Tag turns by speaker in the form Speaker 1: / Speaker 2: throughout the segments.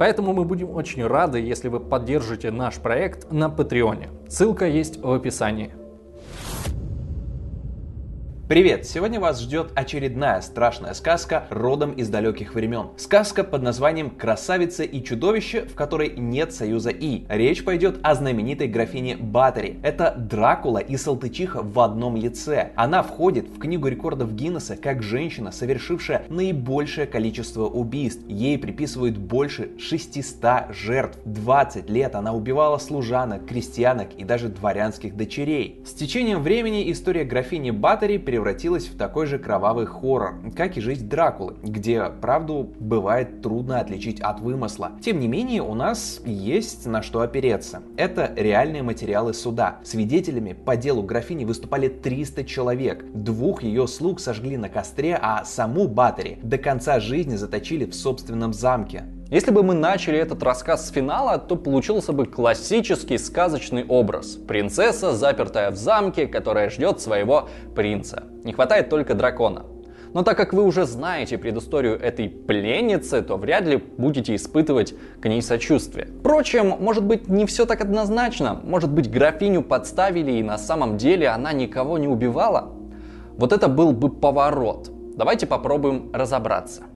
Speaker 1: поэтому мы будем очень рады, если вы поддержите наш проект на Патреоне. Ссылка есть в описании.
Speaker 2: Привет! Сегодня вас ждет очередная страшная сказка родом из далеких времен. Сказка под названием «Красавица и чудовище», в которой нет союза «и». Речь пойдет о знаменитой графине Баттери. Это Дракула и Салтычиха в одном лице. Она входит в книгу рекордов Гиннесса как женщина, совершившая наибольшее количество убийств. Ей приписывают больше 600 жертв. 20 лет она убивала служанок, крестьянок и даже дворянских дочерей. С течением времени история графини Баттери превратилась превратилась в такой же кровавый хоррор, как и жизнь Дракулы, где правду бывает трудно отличить от вымысла. Тем не менее, у нас есть на что опереться. Это реальные материалы суда. Свидетелями по делу графини выступали 300 человек. Двух ее слуг сожгли на костре, а саму Баттери до конца жизни заточили в собственном замке.
Speaker 1: Если бы мы начали этот рассказ с финала, то получился бы классический сказочный образ. Принцесса, запертая в замке, которая ждет своего принца. Не хватает только дракона. Но так как вы уже знаете предысторию этой пленницы, то вряд ли будете испытывать к ней сочувствие. Впрочем, может быть не все так однозначно. Может быть графиню подставили и на самом деле она никого не убивала? Вот это был бы поворот. Давайте попробуем разобраться.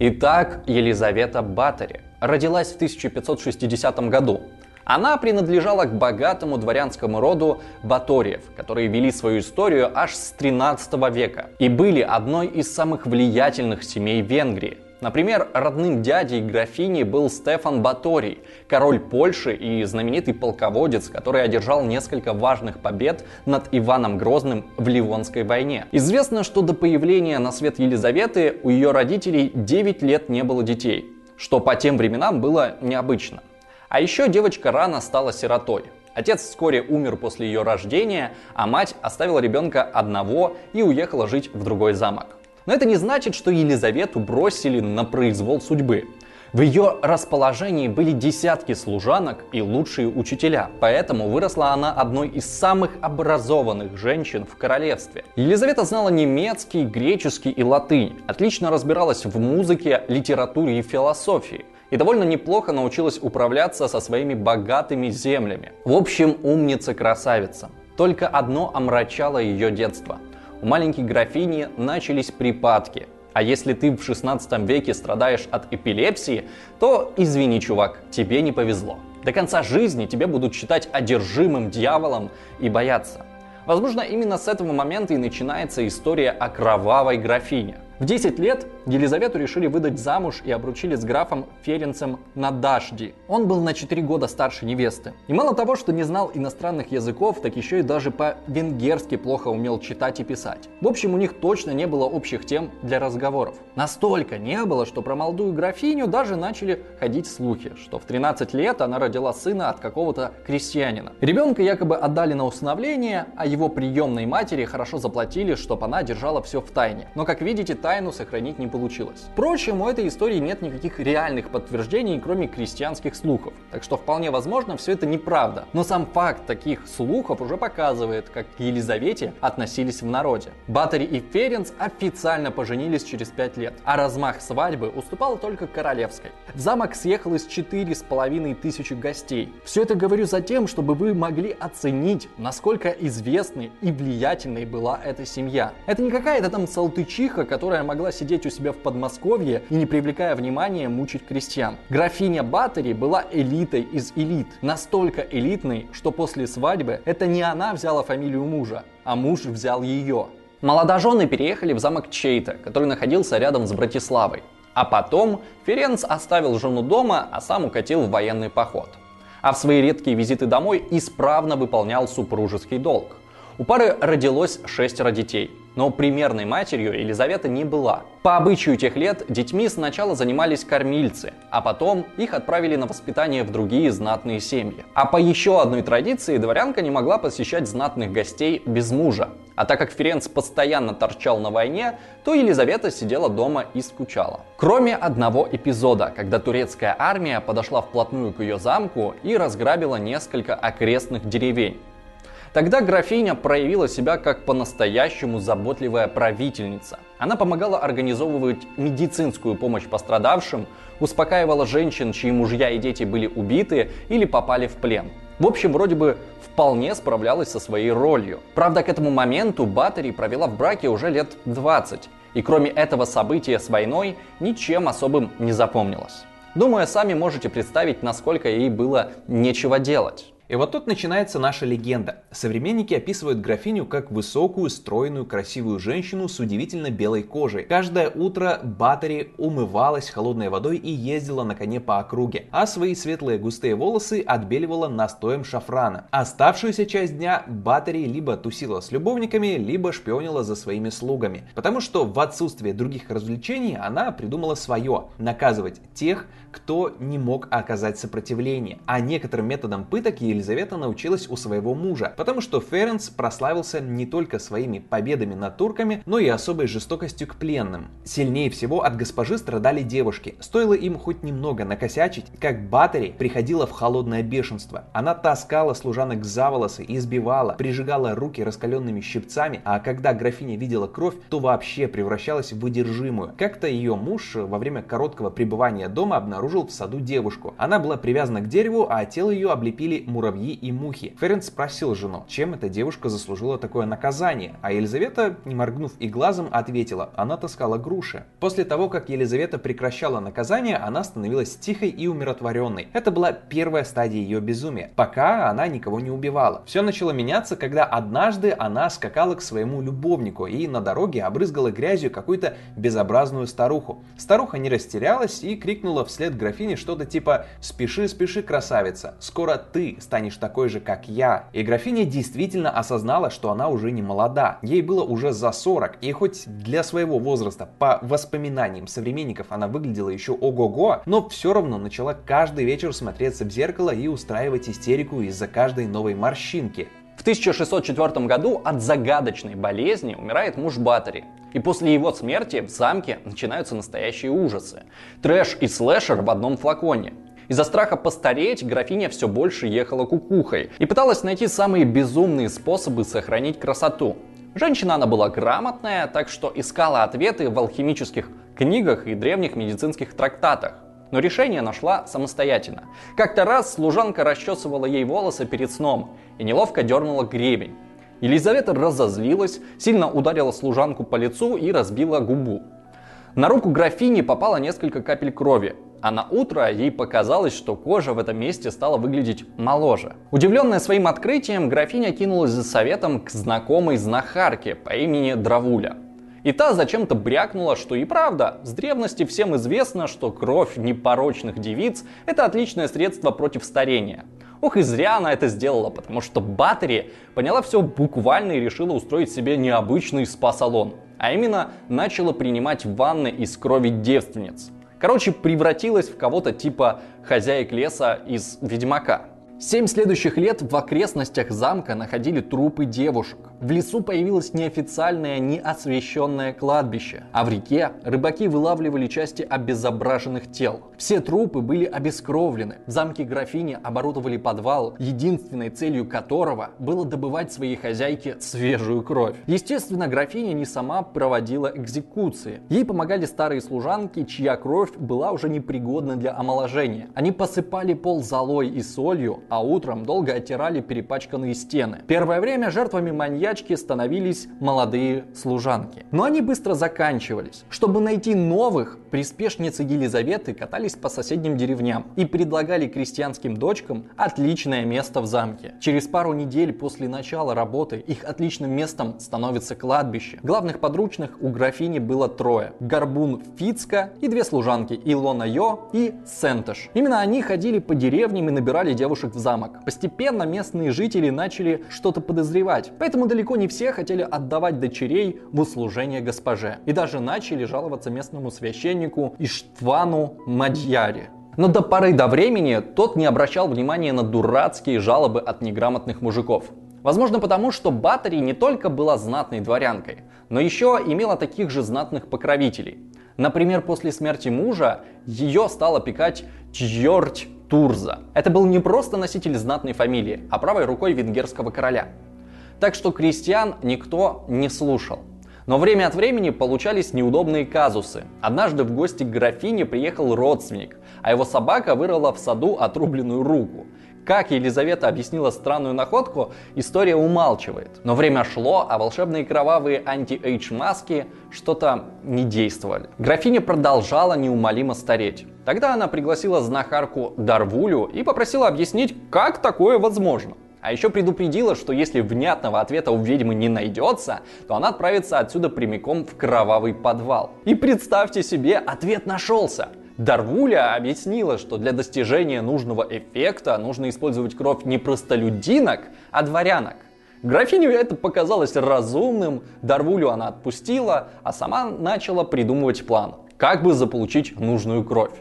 Speaker 1: Итак, Елизавета Баттери родилась в 1560 году. Она принадлежала к богатому дворянскому роду Баториев, которые вели свою историю аж с 13 века и были одной из самых влиятельных семей Венгрии. Например, родным дядей графини был Стефан Баторий, король Польши и знаменитый полководец, который одержал несколько важных побед над Иваном Грозным в Ливонской войне. Известно, что до появления на свет Елизаветы у ее родителей 9 лет не было детей, что по тем временам было необычно. А еще девочка рано стала сиротой. Отец вскоре умер после ее рождения, а мать оставила ребенка одного и уехала жить в другой замок. Но это не значит, что Елизавету бросили на произвол судьбы. В ее расположении были десятки служанок и лучшие учителя, поэтому выросла она одной из самых образованных женщин в королевстве. Елизавета знала немецкий, греческий и латынь, отлично разбиралась в музыке, литературе и философии и довольно неплохо научилась управляться со своими богатыми землями. В общем, умница-красавица. Только одно омрачало ее детство у маленькой графини начались припадки. А если ты в 16 веке страдаешь от эпилепсии, то извини, чувак, тебе не повезло. До конца жизни тебя будут считать одержимым дьяволом и бояться. Возможно, именно с этого момента и начинается история о кровавой графине. В 10 лет Елизавету решили выдать замуж и обручили с графом Ференцем на Дашди. Он был на 4 года старше невесты. И мало того, что не знал иностранных языков, так еще и даже по-венгерски плохо умел читать и писать. В общем, у них точно не было общих тем для разговоров. Настолько не было, что про молодую графиню даже начали ходить слухи, что в 13 лет она родила сына от какого-то крестьянина. Ребенка якобы отдали на усыновление, а его приемной матери хорошо заплатили, чтобы она держала все в тайне. Но, как видите, тайну сохранить не получилось. Впрочем, у этой истории нет никаких реальных подтверждений, кроме крестьянских слухов, так что вполне возможно все это неправда. Но сам факт таких слухов уже показывает, как к Елизавете относились в народе. Баттери и Ференц официально поженились через 5 лет, а размах свадьбы уступал только королевской. В замок съехалось четыре с половиной тысячи гостей. Все это говорю за тем, чтобы вы могли оценить, насколько известной и влиятельной была эта семья. Это не какая-то там салтычиха, которая которая могла сидеть у себя в Подмосковье и, не привлекая внимания, мучить крестьян. Графиня Баттери была элитой из элит. Настолько элитной, что после свадьбы это не она взяла фамилию мужа, а муж взял ее. Молодожены переехали в замок Чейта, который находился рядом с Братиславой. А потом Ференц оставил жену дома, а сам укатил в военный поход. А в свои редкие визиты домой исправно выполнял супружеский долг. У пары родилось шестеро детей. Но примерной матерью Елизавета не была. По обычаю тех лет детьми сначала занимались кормильцы, а потом их отправили на воспитание в другие знатные семьи. А по еще одной традиции дворянка не могла посещать знатных гостей без мужа. А так как Ференц постоянно торчал на войне, то Елизавета сидела дома и скучала. Кроме одного эпизода, когда турецкая армия подошла вплотную к ее замку и разграбила несколько окрестных деревень. Тогда графиня проявила себя как по-настоящему заботливая правительница. Она помогала организовывать медицинскую помощь пострадавшим, успокаивала женщин, чьи мужья и дети были убиты или попали в плен. В общем, вроде бы вполне справлялась со своей ролью. Правда, к этому моменту Баттери провела в браке уже лет 20, и кроме этого события с войной ничем особым не запомнилось. Думаю, сами можете представить, насколько ей было нечего делать.
Speaker 2: И вот тут начинается наша легенда. Современники описывают графиню как высокую, стройную, красивую женщину с удивительно белой кожей. Каждое утро Баттери умывалась холодной водой и ездила на коне по округе, а свои светлые густые волосы отбеливала настоем шафрана. Оставшуюся часть дня Баттери либо тусила с любовниками, либо шпионила за своими слугами. Потому что в отсутствие других развлечений она придумала свое – наказывать тех, кто не мог оказать сопротивление. А некоторым методом пыток Елизавета научилась у своего мужа, потому что Ференс прославился не только своими победами над турками, но и особой жестокостью к пленным. Сильнее всего от госпожи страдали девушки. Стоило им хоть немного накосячить, как Баттери приходила в холодное бешенство. Она таскала служанок за волосы, избивала, прижигала руки раскаленными щипцами, а когда графиня видела кровь, то вообще превращалась в выдержимую. Как-то ее муж во время короткого пребывания дома обнаружил в саду девушку. Она была привязана к дереву, а тело ее облепили муравьи и мухи. Ференц спросил жену, чем эта девушка заслужила такое наказание, а Елизавета, не моргнув и глазом, ответила, она таскала груши. После того, как Елизавета прекращала наказание, она становилась тихой и умиротворенной. Это была первая стадия ее безумия, пока она никого не убивала. Все начало меняться, когда однажды она скакала к своему любовнику и на дороге обрызгала грязью какую-то безобразную старуху. Старуха не растерялась и крикнула вслед графине что-то типа «Спеши, спеши, красавица, скоро ты станешь такой же, как я». И графиня действительно осознала, что она уже не молода. Ей было уже за 40, и хоть для своего возраста, по воспоминаниям современников, она выглядела еще ого-го, но все равно начала каждый вечер смотреться в зеркало и устраивать истерику из-за каждой новой морщинки.
Speaker 1: В 1604 году от загадочной болезни умирает муж Баттери. И после его смерти в замке начинаются настоящие ужасы. Трэш и слэшер в одном флаконе. Из-за страха постареть графиня все больше ехала кукухой и пыталась найти самые безумные способы сохранить красоту. Женщина она была грамотная, так что искала ответы в алхимических книгах и древних медицинских трактатах. Но решение нашла самостоятельно. Как-то раз служанка расчесывала ей волосы перед сном и неловко дернула гребень. Елизавета разозлилась, сильно ударила служанку по лицу и разбила губу. На руку графини попало несколько капель крови, а на утро ей показалось, что кожа в этом месте стала выглядеть моложе. Удивленная своим открытием, графиня кинулась за советом к знакомой знахарке по имени Дравуля. И та зачем-то брякнула, что и правда, с древности всем известно, что кровь непорочных девиц – это отличное средство против старения. Ох и зря она это сделала, потому что Баттери поняла все буквально и решила устроить себе необычный спа-салон. А именно, начала принимать ванны из крови девственниц. Короче, превратилась в кого-то типа хозяек леса из Ведьмака. Семь следующих лет в окрестностях замка находили трупы девушек. В лесу появилось неофициальное, неосвещенное кладбище, а в реке рыбаки вылавливали части обезображенных тел. Все трупы были обескровлены. В замке графини оборудовали подвал, единственной целью которого было добывать своей хозяйке свежую кровь. Естественно, графиня не сама проводила экзекуции. Ей помогали старые служанки, чья кровь была уже непригодна для омоложения. Они посыпали пол золой и солью, а утром долго оттирали перепачканные стены. Первое время жертвами маньячки становились молодые служанки. Но они быстро заканчивались. Чтобы найти новых, приспешницы Елизаветы катались по соседним деревням и предлагали крестьянским дочкам отличное место в замке. Через пару недель после начала работы их отличным местом становится кладбище. Главных подручных у графини было трое. Горбун Фицка и две служанки Илона Йо и Сентеш. Именно они ходили по деревням и набирали девушек в замок. Постепенно местные жители начали что-то подозревать, поэтому далеко не все хотели отдавать дочерей в услужение госпоже. И даже начали жаловаться местному священнику Иштвану Мадьяре. Но до поры до времени тот не обращал внимания на дурацкие жалобы от неграмотных мужиков. Возможно потому, что Батари не только была знатной дворянкой, но еще имела таких же знатных покровителей. Например, после смерти мужа ее стал опекать Тьорть Турза. Это был не просто носитель знатной фамилии, а правой рукой венгерского короля. Так что крестьян никто не слушал. Но время от времени получались неудобные казусы. Однажды в гости к графине приехал родственник, а его собака вырвала в саду отрубленную руку. Как Елизавета объяснила странную находку, история умалчивает. Но время шло, а волшебные кровавые anti-age маски что-то не действовали. Графиня продолжала неумолимо стареть. Тогда она пригласила знахарку Дарвулю и попросила объяснить, как такое возможно. А еще предупредила, что если внятного ответа у ведьмы не найдется, то она отправится отсюда прямиком в кровавый подвал. И представьте себе, ответ нашелся. Дарвуля объяснила, что для достижения нужного эффекта нужно использовать кровь не простолюдинок, а дворянок. Графиню это показалось разумным, Дарвулю она отпустила, а сама начала придумывать план, как бы заполучить нужную кровь.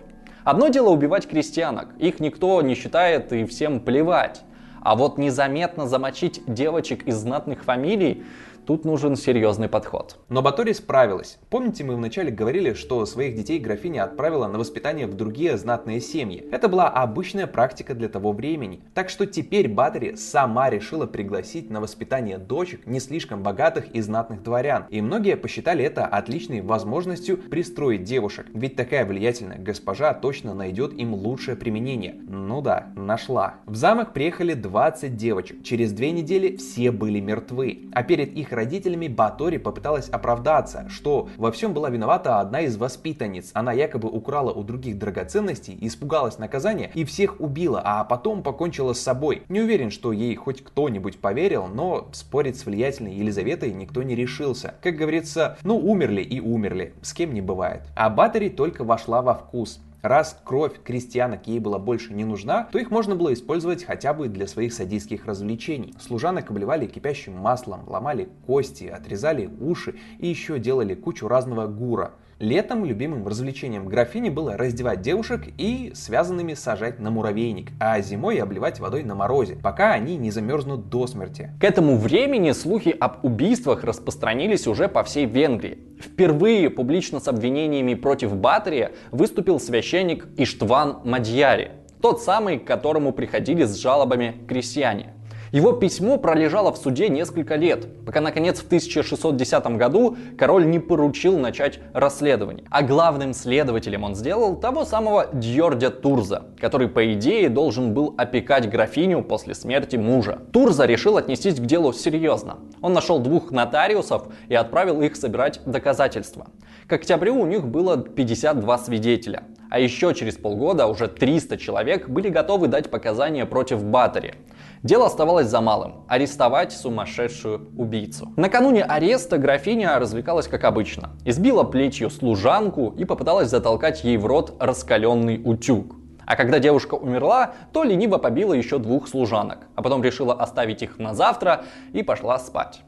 Speaker 1: Одно дело убивать крестьянок, их никто не считает и всем плевать. А вот незаметно замочить девочек из знатных фамилий Тут нужен серьезный подход.
Speaker 2: Но Батори справилась. Помните, мы вначале говорили, что своих детей графиня отправила на воспитание в другие знатные семьи. Это была обычная практика для того времени. Так что теперь Батори сама решила пригласить на воспитание дочек не слишком богатых и знатных дворян. И многие посчитали это отличной возможностью пристроить девушек. Ведь такая влиятельная госпожа точно найдет им лучшее применение. Ну да, нашла. В замок приехали 20 девочек. Через две недели все были мертвы. А перед их родителями Батори попыталась оправдаться, что во всем была виновата одна из воспитанниц. Она якобы украла у других драгоценностей, испугалась наказания и всех убила, а потом покончила с собой. Не уверен, что ей хоть кто-нибудь поверил, но спорить с влиятельной Елизаветой никто не решился. Как говорится, ну умерли и умерли, с кем не бывает. А Батори только вошла во вкус. Раз кровь крестьянок ей была больше не нужна, то их можно было использовать хотя бы для своих садистских развлечений. Служанок обливали кипящим маслом, ломали кости, отрезали уши и еще делали кучу разного гура. Летом любимым развлечением графини было раздевать девушек и связанными сажать на муравейник, а зимой обливать водой на морозе, пока они не замерзнут до смерти.
Speaker 1: К этому времени слухи об убийствах распространились уже по всей Венгрии. Впервые публично с обвинениями против Батория выступил священник Иштван Мадьяри, тот самый, к которому приходили с жалобами крестьяне. Его письмо пролежало в суде несколько лет, пока наконец в 1610 году король не поручил начать расследование. А главным следователем он сделал того самого Дьордя Турза, который по идее должен был опекать графиню после смерти мужа. Турза решил отнестись к делу серьезно. Он нашел двух нотариусов и отправил их собирать доказательства. К октябрю у них было 52 свидетеля. А еще через полгода уже 300 человек были готовы дать показания против Батари. Дело оставалось за малым – арестовать сумасшедшую убийцу. Накануне ареста графиня развлекалась как обычно. Избила плетью служанку и попыталась затолкать ей в рот раскаленный утюг. А когда девушка умерла, то лениво побила еще двух служанок, а потом решила оставить их на завтра и пошла спать.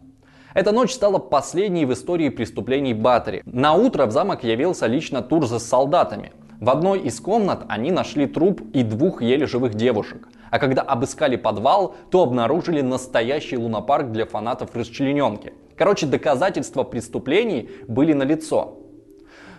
Speaker 1: Эта ночь стала последней в истории преступлений Батари. На утро в замок явился лично Турза с солдатами. В одной из комнат они нашли труп и двух еле живых девушек. А когда обыскали подвал, то обнаружили настоящий лунопарк для фанатов расчлененки. Короче, доказательства преступлений были налицо.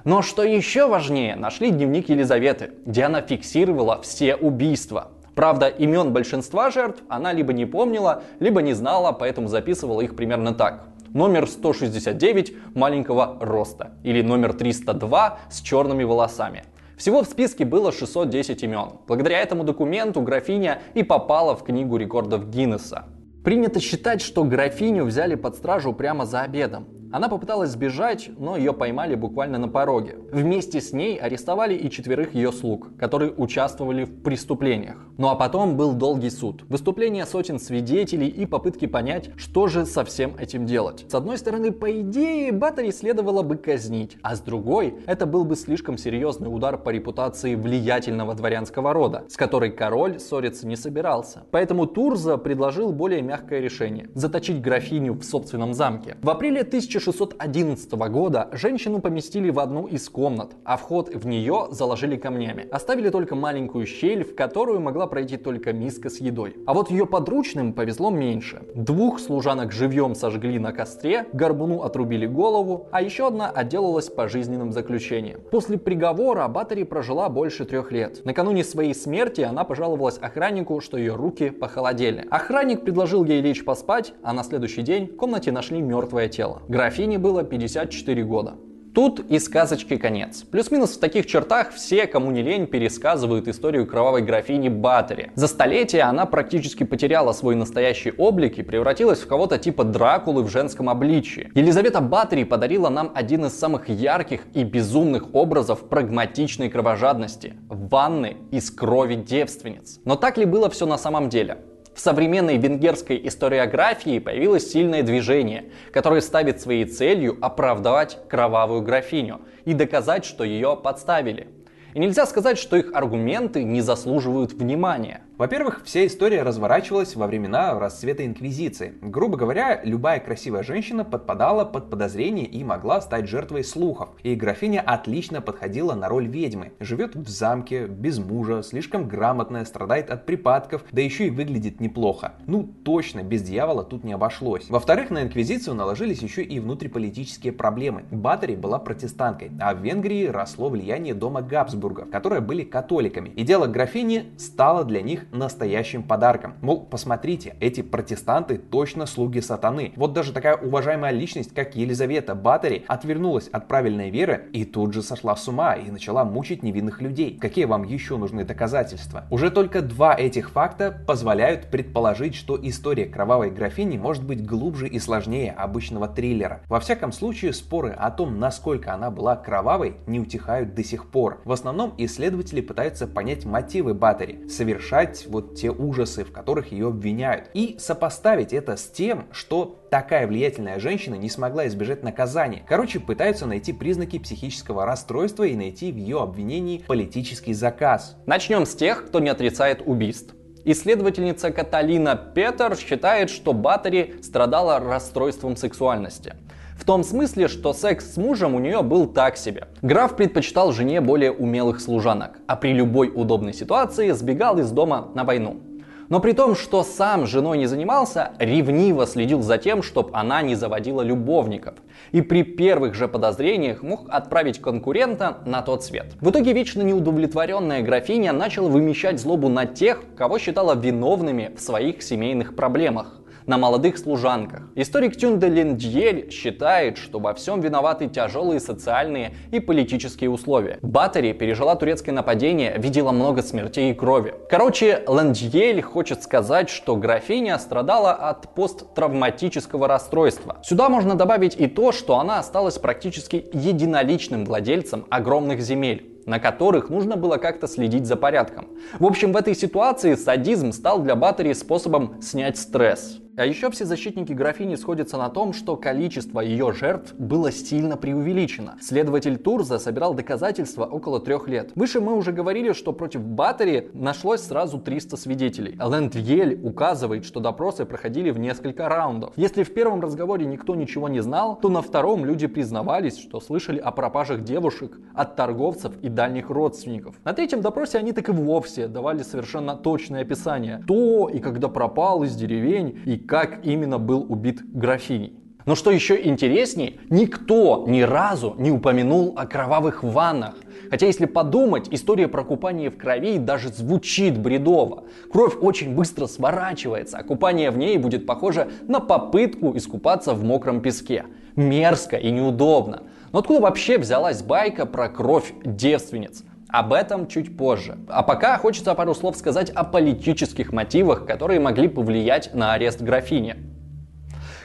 Speaker 1: Но что еще важнее, нашли дневник Елизаветы, где она фиксировала все убийства. Правда, имен большинства жертв она либо не помнила, либо не знала, поэтому записывала их примерно так. Номер 169 маленького роста или номер 302 с черными волосами. Всего в списке было 610 имен. Благодаря этому документу графиня и попала в книгу рекордов Гиннесса. Принято считать, что графиню взяли под стражу прямо за обедом. Она попыталась сбежать, но ее поймали буквально на пороге. Вместе с ней арестовали и четверых ее слуг, которые участвовали в преступлениях. Ну а потом был долгий суд, выступления сотен свидетелей и попытки понять, что же со всем этим делать. С одной стороны, по идее, Баттери следовало бы казнить, а с другой, это был бы слишком серьезный удар по репутации влиятельного дворянского рода, с которой король ссориться не собирался. Поэтому Турза предложил более мягкое решение – заточить графиню в собственном замке. В апреле 1611 года женщину поместили в одну из комнат, а вход в нее заложили камнями. Оставили только маленькую щель, в которую могла пройти только миска с едой. А вот ее подручным повезло меньше. Двух служанок живьем сожгли на костре, горбуну отрубили голову, а еще одна отделалась пожизненным заключением. После приговора Баттери прожила больше трех лет. Накануне своей смерти она пожаловалась охраннику, что ее руки похолодели. Охранник предложил ей лечь поспать, а на следующий день в комнате нашли мертвое тело. Графине было 54 года. Тут и сказочки конец. Плюс-минус в таких чертах все, кому не лень, пересказывают историю кровавой графини Баттери. За столетия она практически потеряла свой настоящий облик и превратилась в кого-то типа Дракулы в женском обличии. Елизавета Баттери подарила нам один из самых ярких и безумных образов прагматичной кровожадности – ванны из крови девственниц. Но так ли было все на самом деле? В современной венгерской историографии появилось сильное движение, которое ставит своей целью оправдать кровавую графиню и доказать, что ее подставили. И нельзя сказать, что их аргументы не заслуживают внимания.
Speaker 2: Во-первых, вся история разворачивалась во времена расцвета Инквизиции. Грубо говоря, любая красивая женщина подпадала под подозрение и могла стать жертвой слухов. И графиня отлично подходила на роль ведьмы. Живет в замке, без мужа, слишком грамотная, страдает от припадков, да еще и выглядит неплохо. Ну, точно, без дьявола тут не обошлось. Во-вторых, на Инквизицию наложились еще и внутриполитические проблемы. Баттери была протестанткой, а в Венгрии росло влияние дома Габсбургов, которые были католиками. И дело графини стало для них настоящим подарком. Мол, посмотрите, эти протестанты точно слуги сатаны. Вот даже такая уважаемая личность, как Елизавета Баттери, отвернулась от правильной веры и тут же сошла с ума и начала мучить невинных людей. Какие вам еще нужны доказательства? Уже только два этих факта позволяют предположить, что история кровавой графини может быть глубже и сложнее обычного триллера. Во всяком случае, споры о том, насколько она была кровавой, не утихают до сих пор. В основном исследователи пытаются понять мотивы Баттери, совершать описать вот те ужасы, в которых ее обвиняют, и сопоставить это с тем, что такая влиятельная женщина не смогла избежать наказания. Короче, пытаются найти признаки психического расстройства и найти в ее обвинении политический заказ.
Speaker 1: Начнем с тех, кто не отрицает убийств. Исследовательница Каталина Петер считает, что Баттери страдала расстройством сексуальности. В том смысле, что секс с мужем у нее был так себе. Граф предпочитал жене более умелых служанок, а при любой удобной ситуации сбегал из дома на войну. Но при том, что сам женой не занимался, ревниво следил за тем, чтобы она не заводила любовников. И при первых же подозрениях мог отправить конкурента на тот свет. В итоге вечно неудовлетворенная графиня начала вымещать злобу на тех, кого считала виновными в своих семейных проблемах на молодых служанках. Историк Тюнде Линдьель считает, что во всем виноваты тяжелые социальные и политические условия. Баттери пережила турецкое нападение, видела много смертей и крови. Короче, Лендьель хочет сказать, что графиня страдала от посттравматического расстройства. Сюда можно добавить и то, что она осталась практически единоличным владельцем огромных земель на которых нужно было как-то следить за порядком. В общем, в этой ситуации садизм стал для Баттери способом снять стресс. А еще все защитники графини сходятся на том, что количество ее жертв было сильно преувеличено. Следователь Турза собирал доказательства около трех лет. Выше мы уже говорили, что против Баттери нашлось сразу 300 свидетелей. Лэнд указывает, что допросы проходили в несколько раундов. Если в первом разговоре никто ничего не знал, то на втором люди признавались, что слышали о пропажах девушек от торговцев и дальних родственников. На третьем допросе они так и вовсе давали совершенно точное описание. То и когда пропал из деревень, и как именно был убит графиней. Но что еще интереснее, никто ни разу не упомянул о кровавых ваннах. Хотя если подумать, история про купание в крови даже звучит бредово. Кровь очень быстро сворачивается, а купание в ней будет похоже на попытку искупаться в мокром песке. Мерзко и неудобно. Но откуда вообще взялась байка про кровь девственниц? Об этом чуть позже. А пока хочется пару слов сказать о политических мотивах, которые могли повлиять на арест графини.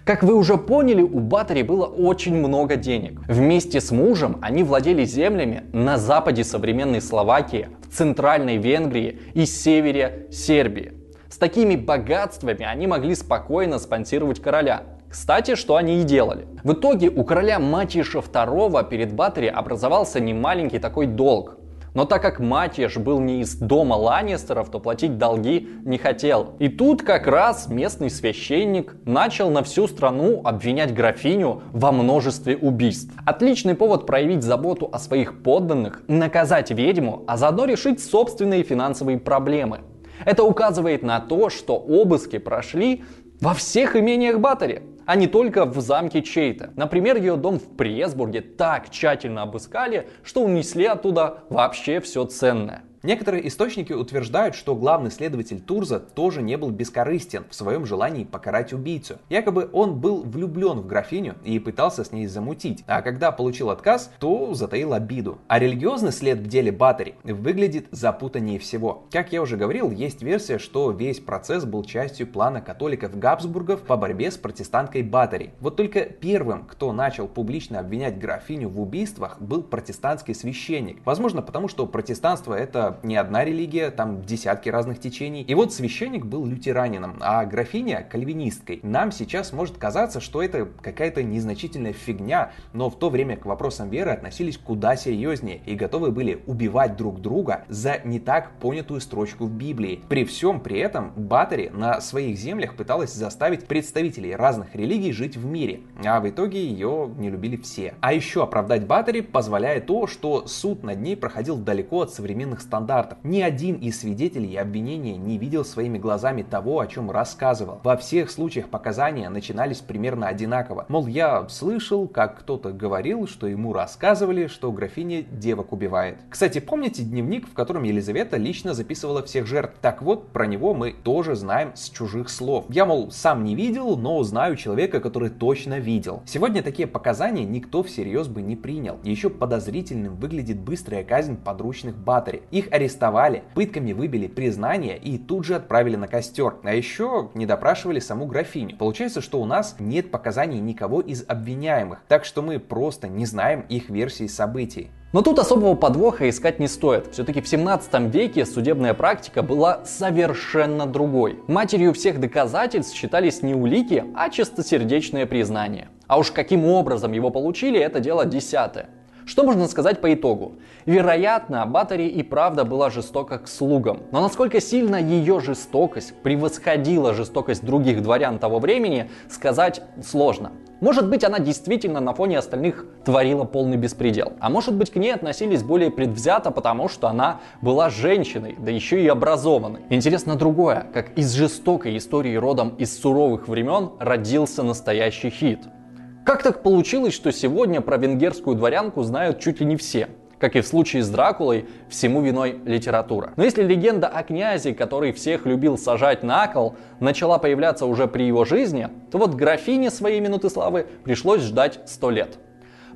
Speaker 1: Как вы уже поняли, у Батори было очень много денег. Вместе с мужем они владели землями на западе современной Словакии, в центральной Венгрии и севере Сербии. С такими богатствами они могли спокойно спонсировать короля. Кстати, что они и делали. В итоге у короля Матиша II перед Батори образовался немаленький такой долг. Но так как Матьеш был не из дома Ланнистеров, то платить долги не хотел. И тут как раз местный священник начал на всю страну обвинять графиню во множестве убийств. Отличный повод проявить заботу о своих подданных, наказать ведьму, а заодно решить собственные финансовые проблемы. Это указывает на то, что обыски прошли во всех имениях Батори а не только в замке Чейта. Например, ее дом в Пресбурге так тщательно обыскали, что унесли оттуда вообще все ценное.
Speaker 2: Некоторые источники утверждают, что главный следователь Турза тоже не был бескорыстен в своем желании покарать убийцу. Якобы он был влюблен в графиню и пытался с ней замутить, а когда получил отказ, то затаил обиду. А религиозный след в деле Баттери выглядит запутаннее всего. Как я уже говорил, есть версия, что весь процесс был частью плана католиков Габсбургов по борьбе с протестанткой Баттери. Вот только первым, кто начал публично обвинять графиню в убийствах, был протестантский священник. Возможно, потому что протестанство это не одна религия, там десятки разных течений. И вот священник был лютеранином, а графиня кальвинисткой. Нам сейчас может казаться, что это какая-то незначительная фигня, но в то время к вопросам веры относились куда серьезнее и готовы были убивать друг друга за не так понятую строчку в Библии. При всем при этом Батори на своих землях пыталась заставить представителей разных религий жить в мире, а в итоге ее не любили все. А еще оправдать Батори позволяет то, что суд над ней проходил далеко от современных стандартов стандартов. Ни один из свидетелей обвинения не видел своими глазами того, о чем рассказывал. Во всех случаях показания начинались примерно одинаково. Мол, я слышал, как кто-то говорил, что ему рассказывали, что графиня девок убивает. Кстати, помните дневник, в котором Елизавета лично записывала всех жертв? Так вот, про него мы тоже знаем с чужих слов. Я, мол, сам не видел, но знаю человека, который точно видел. Сегодня такие показания никто всерьез бы не принял. Еще подозрительным выглядит быстрая казнь подручных Батари. Их арестовали, пытками выбили признание и тут же отправили на костер. А еще не допрашивали саму графиню. Получается, что у нас нет показаний никого из обвиняемых, так что мы просто не знаем их версии событий.
Speaker 1: Но тут особого подвоха искать не стоит. Все-таки в 17 веке судебная практика была совершенно другой. Матерью всех доказательств считались не улики, а чистосердечное признание. А уж каким образом его получили, это дело десятое. Что можно сказать по итогу? Вероятно, Батари и правда была жестока к слугам. Но насколько сильно ее жестокость превосходила жестокость других дворян того времени, сказать сложно. Может быть, она действительно на фоне остальных творила полный беспредел. А может быть, к ней относились более предвзято, потому что она была женщиной, да еще и образованной. Интересно другое, как из жестокой истории родом из суровых времен родился настоящий хит. Как так получилось, что сегодня про венгерскую дворянку знают чуть ли не все? Как и в случае с Дракулой, всему виной литература. Но если легенда о князе, который всех любил сажать на кол, начала появляться уже при его жизни, то вот графине своей минуты славы пришлось ждать сто лет.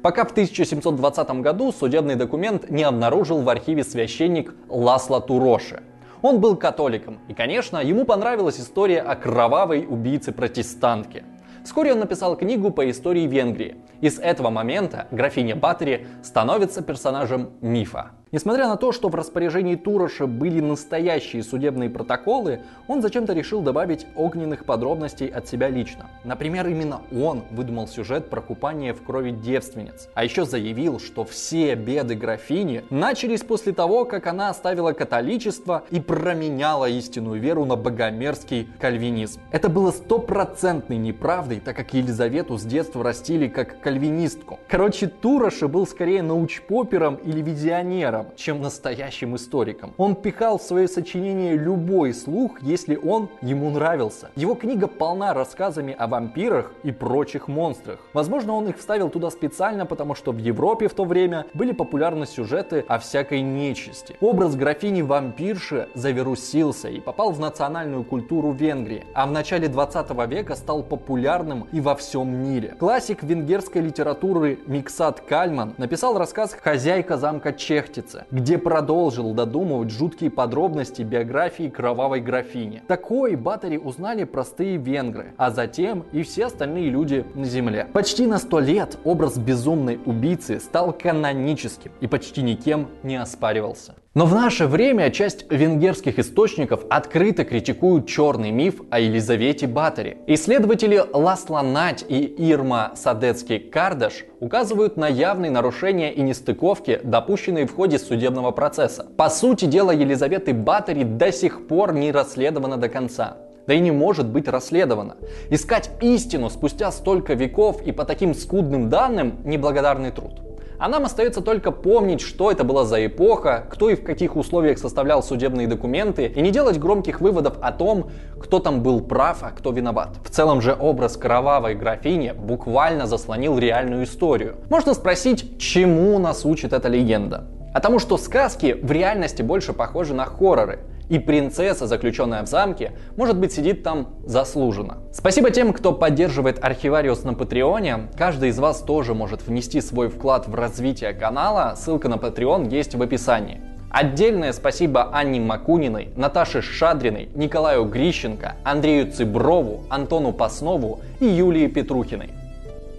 Speaker 1: Пока в 1720 году судебный документ не обнаружил в архиве священник Ласло Туроши. Он был католиком, и, конечно, ему понравилась история о кровавой убийце-протестантке – Вскоре он написал книгу по истории Венгрии. И с этого момента графиня Баттери становится персонажем мифа. Несмотря на то, что в распоряжении Туроша были настоящие судебные протоколы, он зачем-то решил добавить огненных подробностей от себя лично. Например, именно он выдумал сюжет про купание в крови девственниц. А еще заявил, что все беды графини начались после того, как она оставила католичество и променяла истинную веру на богомерзкий кальвинизм. Это было стопроцентной неправдой, так как Елизавету с детства растили как кальвинистку. Короче, Туроша был скорее научпопером или визионером, автором, чем настоящим историком. Он пихал в свое сочинение любой слух, если он ему нравился. Его книга полна рассказами о вампирах и прочих монстрах. Возможно, он их вставил туда специально, потому что в Европе в то время были популярны сюжеты о всякой нечисти. Образ графини-вампирши завирусился и попал в национальную культуру Венгрии, а в начале 20 века стал популярным и во всем мире. Классик венгерской литературы Миксат Кальман написал рассказ «Хозяйка замка Чехтиц», Богородице, где продолжил додумывать жуткие подробности биографии кровавой графини. Такой Батори узнали простые венгры, а затем и все остальные люди на земле. Почти на сто лет образ безумной убийцы стал каноническим и почти никем не оспаривался. Но в наше время часть венгерских источников открыто критикуют черный миф о Елизавете Батори. Исследователи Ласло Нать и Ирма Садецкий-Кардаш указывают на явные нарушения и нестыковки, допущенные в ходе судебного процесса. По сути дела, Елизаветы Батори до сих пор не расследована до конца да и не может быть расследована. Искать истину спустя столько веков и по таким скудным данным – неблагодарный труд. А нам остается только помнить, что это была за эпоха, кто и в каких условиях составлял судебные документы, и не делать громких выводов о том, кто там был прав, а кто виноват. В целом же образ кровавой графини буквально заслонил реальную историю. Можно спросить, чему нас учит эта легенда? А тому, что сказки в реальности больше похожи на хорроры. И принцесса, заключенная в замке, может быть сидит там заслуженно. Спасибо тем, кто поддерживает Архивариус на Патреоне. Каждый из вас тоже может внести свой вклад в развитие канала. Ссылка на Patreon есть в описании. Отдельное спасибо Анне Макуниной, Наташе Шадриной, Николаю Грищенко, Андрею Цыброву, Антону Паснову и Юлии Петрухиной.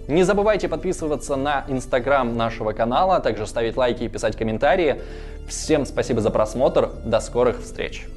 Speaker 1: Не забывайте подписываться на инстаграм нашего канала, а также ставить лайки и писать комментарии. Всем спасибо за просмотр, до скорых встреч!